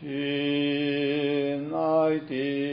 亲爱的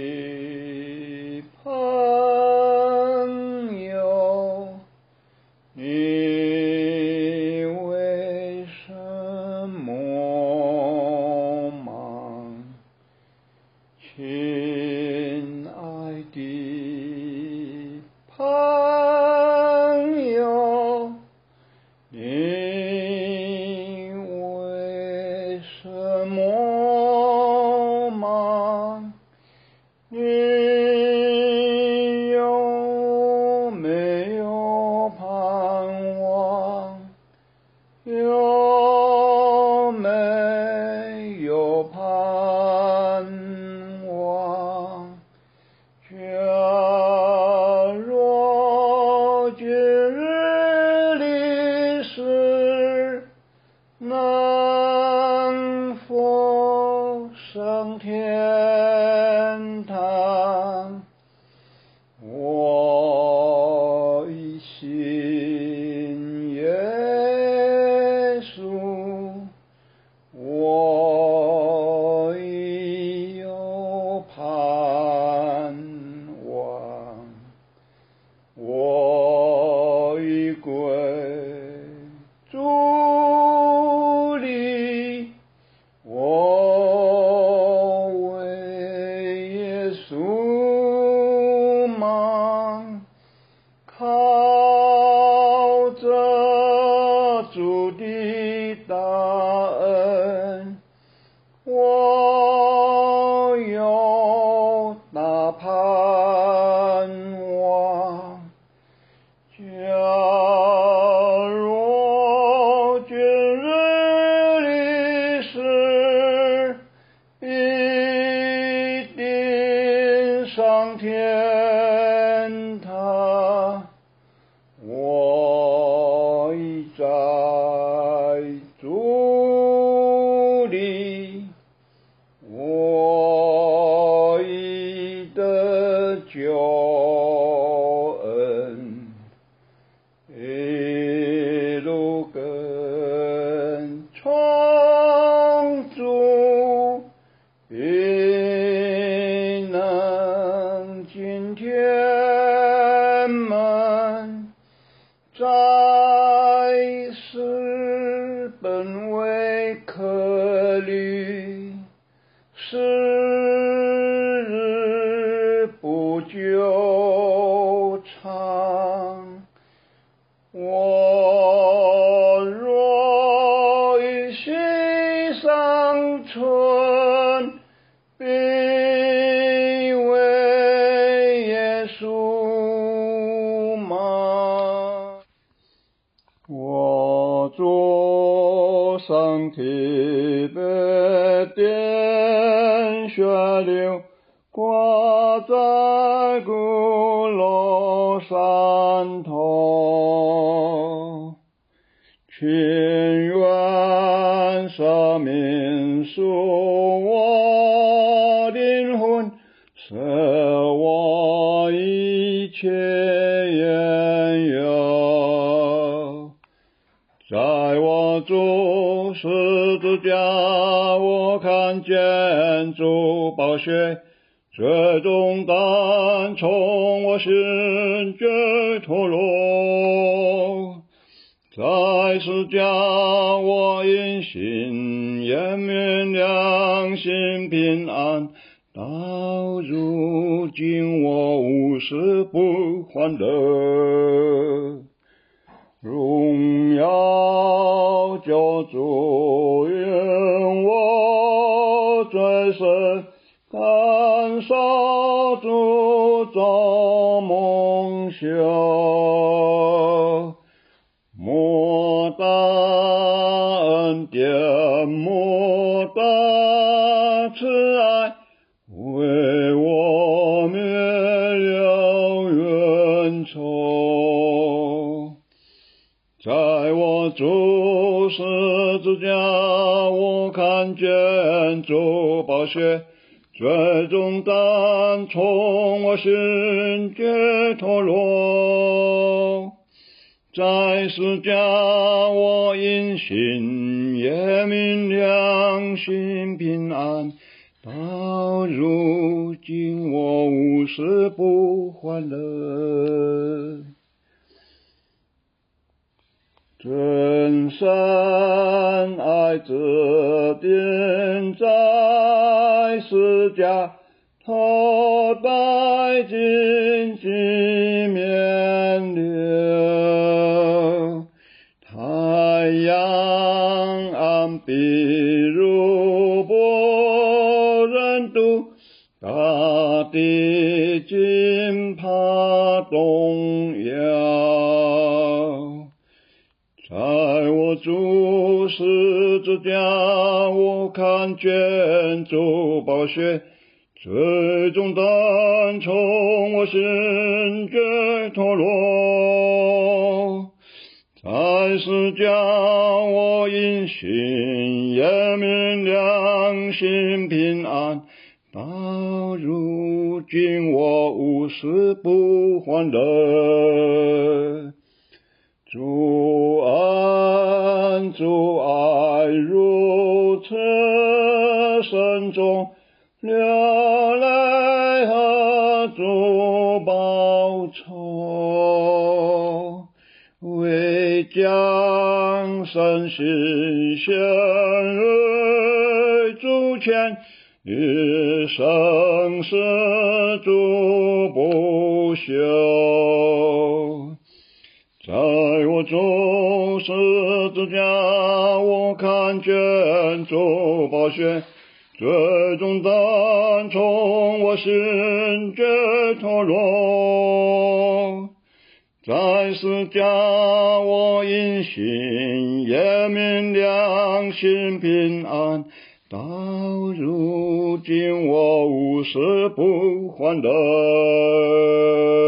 上天。本为客旅，是日不久长。我若一心上春，上提杯点血流，挂在鼓楼山头，情愿舍命赎我灵魂，舍我一切缘由。在我主十字架，我看见主宝血，最终当从我心间脱落。在世间我因信验明良心平安，到如今我无事不欢乐。深，感受主造蒙羞，莫大恩典，莫大慈爱，为我灭了冤仇。在我主十字架，我看见主宝血，最终当从我心解脱落。在世间我因信也明良心平安。到如今我无事不欢乐，真善爱这点阳安蔽。大地惊怕动摇，在我注视之下，我看见主宝血，最终单从我心间脱落，在十架我因信耶名良心平安。到如今我无事不欢乐，主恩主爱如此深重，流泪和主报仇，将身心献于主前。一生是主不休，在我主十字架，我看见主宝血，最终单从我心间脱落，在世家我因信也明良心平安。到如今我无事不欢乐。